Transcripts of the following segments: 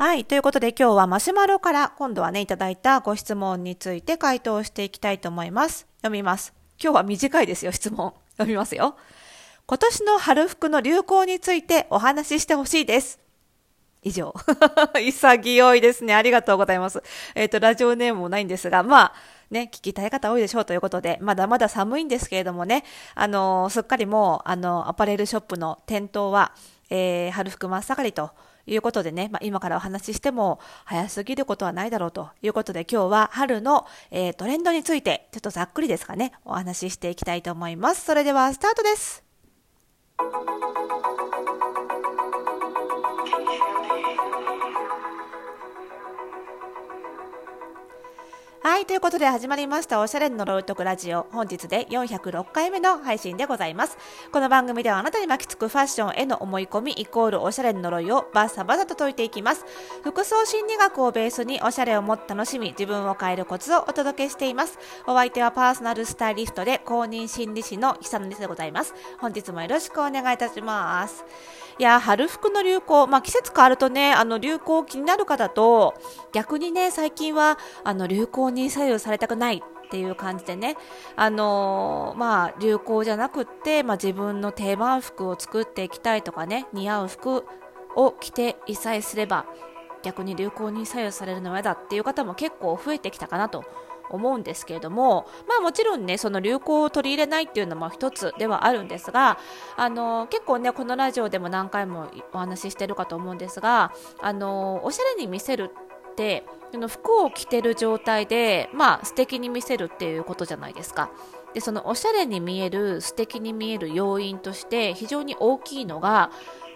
はい。ということで今日はマシュマロから今度はね、いただいたご質問について回答していきたいと思います。読みます。今日は短いですよ、質問。読みますよ。今年の春服の流行についてお話ししてほしいです。以上。潔いですね。ありがとうございます。えっ、ー、と、ラジオネームもないんですが、まあ、ね、聞きたい方多いでしょうということで、まだまだ寒いんですけれどもね、あの、すっかりもう、あの、アパレルショップの店頭は、えー、春服真っ盛りということでね、まあ、今からお話ししても早すぎることはないだろうということで今日は春の、えー、トレンドについてちょっとざっくりですかね、お話ししていきたいと思います。それではスタートです。はい、ということで始まりましたおしゃれの呪いとくラジオ。本日で406回目の配信でございます。この番組ではあなたに巻きつくファッションへの思い込みイコールおしゃれの呪いをバッサバサと解いていきます。服装心理学をベースにおしゃれをもっと楽しみ、自分を変えるコツをお届けしています。お相手はパーソナルスタイリストで公認心理師の久野ですでございます。本日もよろしくお願いいたします。いや、春服の流行、まあ季節変わるとね、あの流行気になる方と、逆にね、最近はあの流行に左右されたくないっていう感じでね、あのー、まあ、流行じゃなくって、まあ、自分の定番服を作っていきたいとかね、似合う服を着ていさえすれば、逆に流行に左右されるのは嫌だっていう方も結構増えてきたかなと思うんですけれども、まあもちろんね、その流行を取り入れないっていうのも一つではあるんですが、あの、結構ね、このラジオでも何回もお話ししてるかと思うんですが、あの、おしゃれに見せるっての服を着てる状態で、まあ、素敵に見せるっていうことじゃないですか。でそのおしゃれに見える素敵に見える要因として非常に大きいのが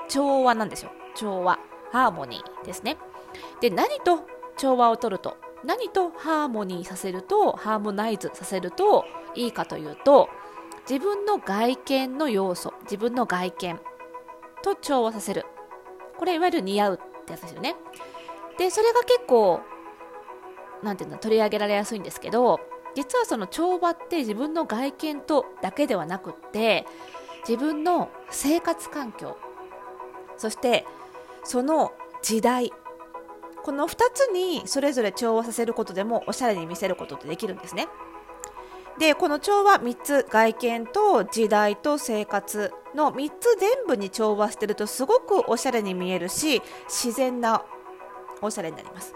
調和なんですよ。調和ハーモニーですね。で何と調和を取ると何とハーモニーさせるとハーモナイズさせるといいかというと自分の外見の要素自分の外見と調和させる。これいわゆる似合うってやつですよね。でそれが結構なんていうの取り上げられやすいんですけど実はその調和って自分の外見とだけではなくって自分の生活環境そしてその時代この2つにそれぞれ調和させることでもおしゃれに見せることってできるんですね。でこの調和3つ外見と時代と生活の3つ全部に調和してるとすごくおしゃれに見えるし自然なおしゃれになります。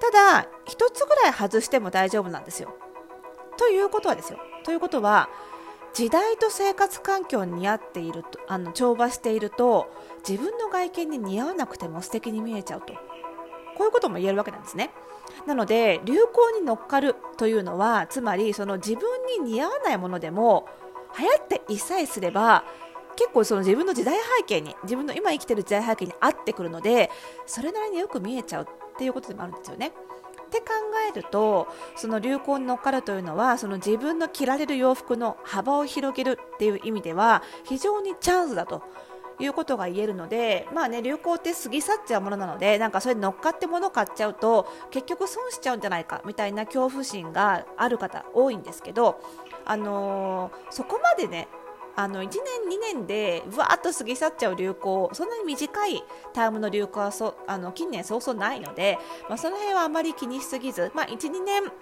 ただ1つぐらい外しても大丈夫なんですよ。ということはですよ。ということは時代と生活環境に似合っているとあの調和していると自分の外見に似合わなくても素敵に見えちゃうとこういうことも言えるわけなんですね。なので流行に乗っかるというのはつまりその自分に似合わないものでも流行っていさえすれば結構その自分の時代背景に自分の今生きてる時代背景に合ってくるのでそれなりによく見えちゃうっていうことでもあるんですよね。って考えるとその流行に乗っかるというのはその自分の着られる洋服の幅を広げるっていう意味では非常にチャンスだということが言えるので、まあね、流行って過ぎ去っちゃうものなので、なんかそれに乗っかって物買っちゃうと、結局損しちゃうんじゃないかみたいな恐怖心がある方多いんですけど、あのー、そこまでね、あの1年、2年でわーっと過ぎ去っちゃう流行そんなに短いタームの流行はそあの近年そうそうないので、まあ、その辺はあまり気にしすぎず、まあ、1、2年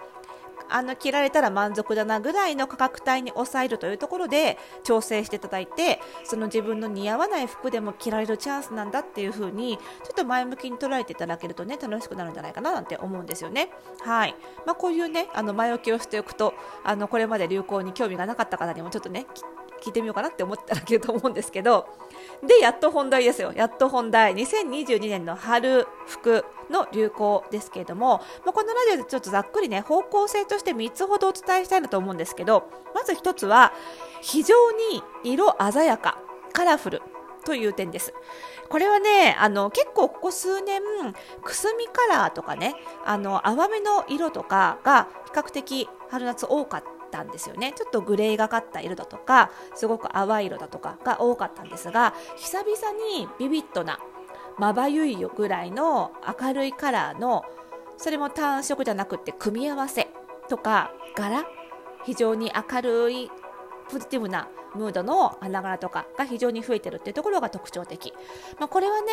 あの着られたら満足だなぐらいの価格帯に抑えるというところで調整していただいてその自分の似合わない服でも着られるチャンスなんだっていう風にちょっと前向きに捉えていただけるとね楽しくなるんじゃないかななんて思うんですよね。はいまあ、こういうねあの前置きをしておくとあのこれまで流行に興味がなかった方にもちょっとね聞いてみようかなって思っていただけると思うんですけどでやっと本題ですよやっと本題2022年の春服の流行ですけれども、まあ、このラジオでちょっとざっくりね方向性として3つほどお伝えしたいなと思うんですけどまず1つは非常に色鮮やかカラフルという点です。これはね、あの結構ここ数年、くすみカラーとかね、あの淡めの色とかが比較的春夏多かったたんですよね。ちょっとグレーがかった色だとかすごく淡い色だとかが多かったんですが久々にビビッドなまばゆいよぐらいの明るいカラーのそれも単色じゃなくて組み合わせとか柄非常に明るいポジティブなムードの花柄とかが非常に増えてるっていうところが特徴的、まあ、これはね、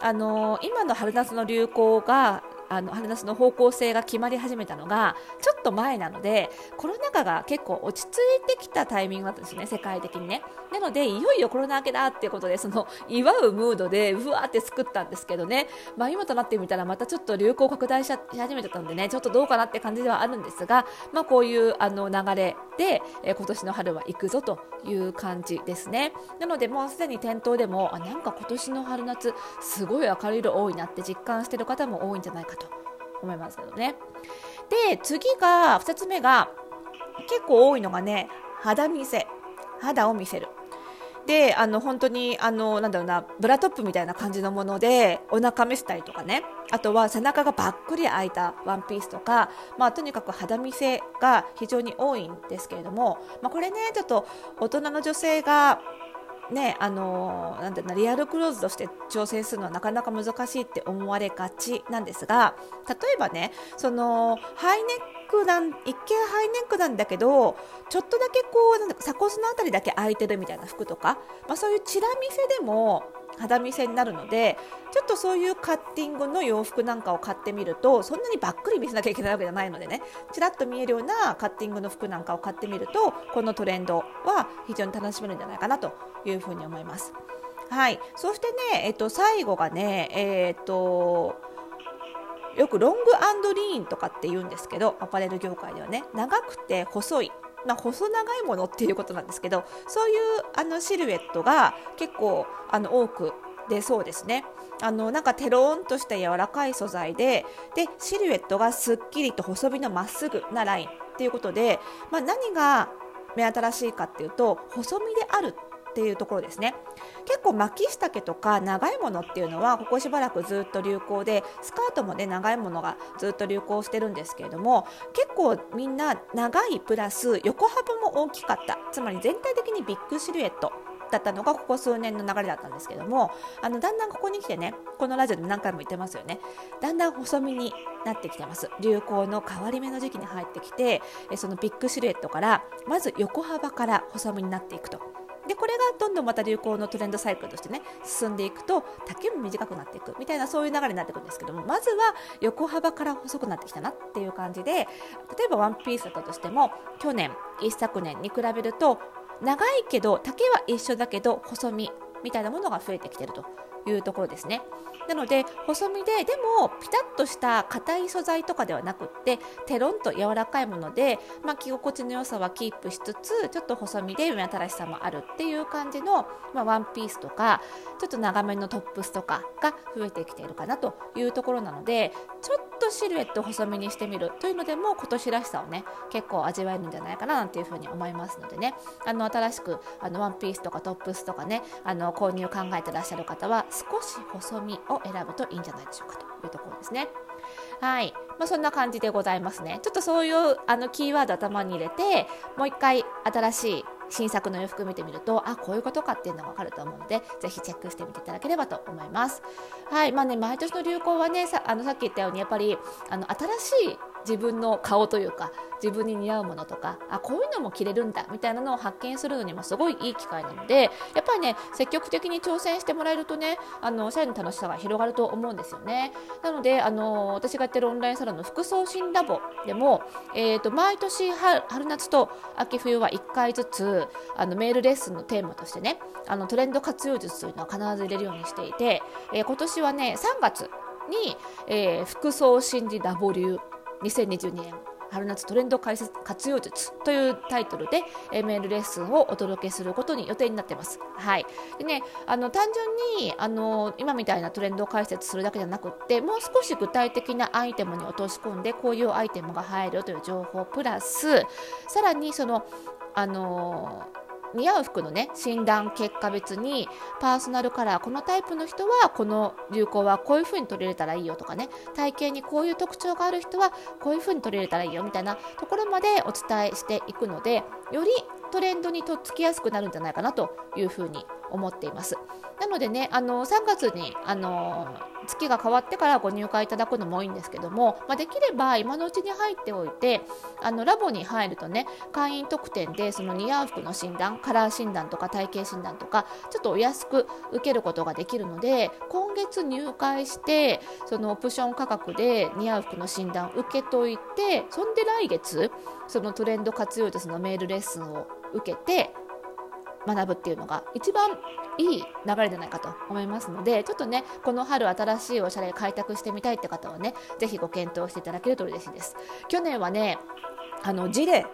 あのー、今の春夏の流行があの春夏の方向性が決まり始めたのがちょっと前なのでコロナ禍が結構落ち着いてきたタイミングだったんですね世界的にね。なのでいよいよコロナ明けだっていうことでその祝うムードでうわーって作ったんですけどね、まあ、今となってみたらまたちょっと流行拡大し始めてたんでねちょっとどうかなって感じではあるんですが、まあ、こういうあの流れで、え、今年の春は行くぞという感じですね。なのでもうすでに店頭でもあなんか今年の春夏すごい明るい色多いなって実感してる方も多いんじゃないかと思いますけどね。で次が2つ目が結構多いのがね肌見せ肌を見せる。であの本当にあのなんだろうなブラトップみたいな感じのものでお腹見せたりとかねあとは背中がばっくり開いたワンピースとか、まあ、とにかく肌見せが非常に多いんですけれども、まあ、これねちょっと大人の女性がねあのなんていうのリアルクローズとして挑戦するのはなかなか難しいって思われがちなんですが例えばねそのハイネックなん一見ハイネックなんだけどちょっとだけこうなんだ鎖骨の辺りだけ空いてるみたいな服とか、まあ、そういうチラ見せでも肌見せになるのでちょっとそういうカッティングの洋服なんかを買ってみるとそんなにばっくり見せなきゃいけないわけじゃないのでねちらっと見えるようなカッティングの服なんかを買ってみるとこのトレンドは非常に楽しめるんじゃないかなというふうに思います。はい、そしてね、えっと、最後がね、えー、っとよくロングリーンとかって言うんですけどアパレル業界ではね長くて細いまあ、細長いものっていうことなんですけどそういうあのシルエットが結構あの多く出そうですね。あのなんかテローンとした柔らかい素材ででシルエットがすっきりと細身のまっすぐなラインっていうことで、まあ、何が目新しいかっていうと細身であるっていうところですね。結構巻き下丈とか長いものっていうのはここしばらくずっと流行でスカートもね長いものがずっと流行してるんですけれども結構みんな長いプラス横幅も大きかった。つまり全体的にビッグシルエットだったのがここ数年の流れだったんですけどもあのだんだんここに来てねこのラジオで何回も言ってますよね。だんだん細身になってきてます。流行の変わり目の時期に入ってきてそのビッグシルエットからまず横幅から細身になっていくと。でこれがどんどんまた流行のトレンドサイクルとしてね進んでいくと丈も短くなっていくみたいなそういう流れになっていくんですけどもまずは横幅から細くなってきたなっていう感じで例えばワンピースだったとしても去年一昨年に比べると長いけど丈は一緒だけど細身みたいなものが増えてきてるというところですね。なので細身ででもピタッとした硬い素材とかではなくってテロンと柔らかいもので、まあ、着心地の良さはキープしつつちょっと細身で目新しさもあるっていう感じの、まあ、ワンピースとかちょっと長めのトップスとかが増えてきているかなというところなのでちょっとシルエット細身にしてみるというのでも今年らしさをね結構味わえるんじゃないかななんていうふうに思いますのでね。あの新しくあのワンピースとかトップスとかねあの購入考えてらっしゃる方は少し細身を選ぶといいんじゃないでしょうかというところですね。はい。まあ、そんな感じでございますね。ちょっとそういうあのキーワード頭に入れて、もう一回新しい新作の洋服見てみるとあこういうことかっていうのが分かると思うのでぜひチェックしてみていただければと思います。はいまあね、毎年の流行はねさあのさっき言ったようにやっぱりあの新しい自分の顔というか自分に似合うものとかあこういうのも着れるんだみたいなのを発見するのにもすごいいい機会なのでやっぱりね積極的に挑戦してもらえるとねあのおしゃれの楽しさが広がると思うんですよね。なのであの私がやってるオンラインサロンの服装新ラボでも、えーと、毎年春夏と秋冬は1回ずつあのメールレッスンのテーマとしてねあのトレンド活用術というのは必ず入れるようにしていて、えー、今年はね3月に、えー、服装心理ラボ流2022年春夏トレンド解説活用術というタイトルで、えメールレッスンをお届けすることに予定になってます。はい。でね、あの単純にあの今みたいなトレンド解説するだけじゃなくって、もう少し具体的なアイテムに落とし込んでこういうアイテムが入るという情報プラス、さらにそのあの似合う服のね診断結果別にパーソナルカラーこのタイプの人はこの流行はこういう風に取り入れたらいいよとかね体型にこういう特徴がある人はこういう風に取り入れたらいいよみたいなところまでお伝えしていくのでよりトレンドにとっつきやすくなるんじゃないかなという風に思っています。なのでねあの3月にあの月が変わってからご入会いただくのもいいんですけども、まあ、できれば今のうちに入っておいてあのラボに入るとね会員特典でその似合う服の診断カラー診断とか体型診断とかちょっとお安く受けることができるので今月入会してそのオプション価格で似合う服の診断受けといてそんで来月そのトレンド活用術のメールレッスンを受けて学ぶっていうのが一番いい流れじゃないかと思いますのでちょっとねこの春新しいおしゃれ開拓してみたいって方はねぜひご検討していただけると嬉しいです。去年はねあのジレ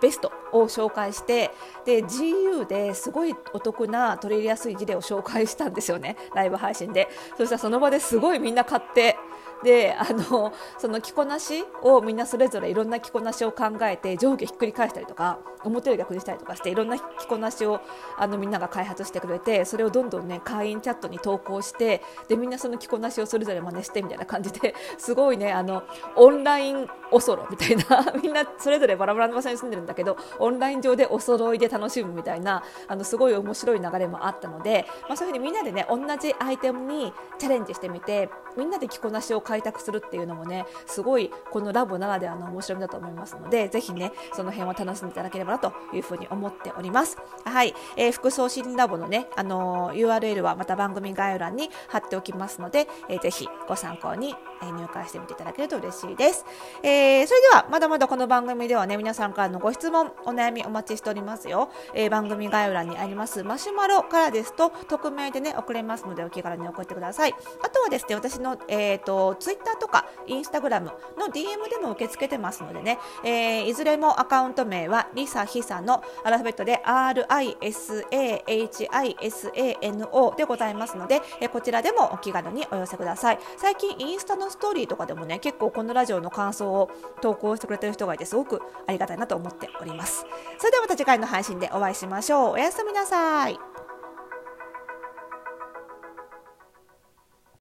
ベスト。を紹介してで GU ですごいお得な取り入れやすい事例を紹介したんですよねライブ配信で。そしたらその場ですごいみんな買ってであのその着こなしをみんなそれぞれいろんな着こなしを考えて上下ひっくり返したりとか表を逆にしたりとかしていろんな着こなしをあのみんなが開発してくれてそれをどんどんね会員チャットに投稿してでみんなその着こなしをそれぞれ真似してみたいな感じですごいねあのオンラインおそろみたいなみんなそれぞれバラバラの場所に住んでるんだけどオンライン上でお揃いで楽しむみたいなあのすごい面白い流れもあったので、まあ、そういうふうにみんなでね同じアイテムにチャレンジしてみてみんなで着こなしを開拓するっていうのもねすごいこのラボならではの面白みだと思いますのでぜひねその辺を楽しんでいただければなというふうに思っております。はい、えー、服装心理ラボのねあのー、URL はまた番組概要欄に貼っておきますので、えー、ぜひご参考に入会してみていただけると嬉しいです、えー、それではまだまだこの番組ではね皆さんからのご質問お悩みお待ちしておりますよ、えー、番組概要欄にありますマシュマロからですと匿名でね送れますのでお気軽に送ってください。あとはですね私の、えーと、ツイッターとかインスタグラムの DM でも受け付けてますのでね、えー、いずれもアカウント名はリサヒサのアルファベットで RISAHISANO でございますので、えー、こちらでもお気軽にお寄せください。最近インスタのストーリーとかでもね結構このラジオの感想を投稿してくれてる人がいてすごくありがたいなと思っております。それではまた次回の配信でお会いしましょう。おやすみなさい。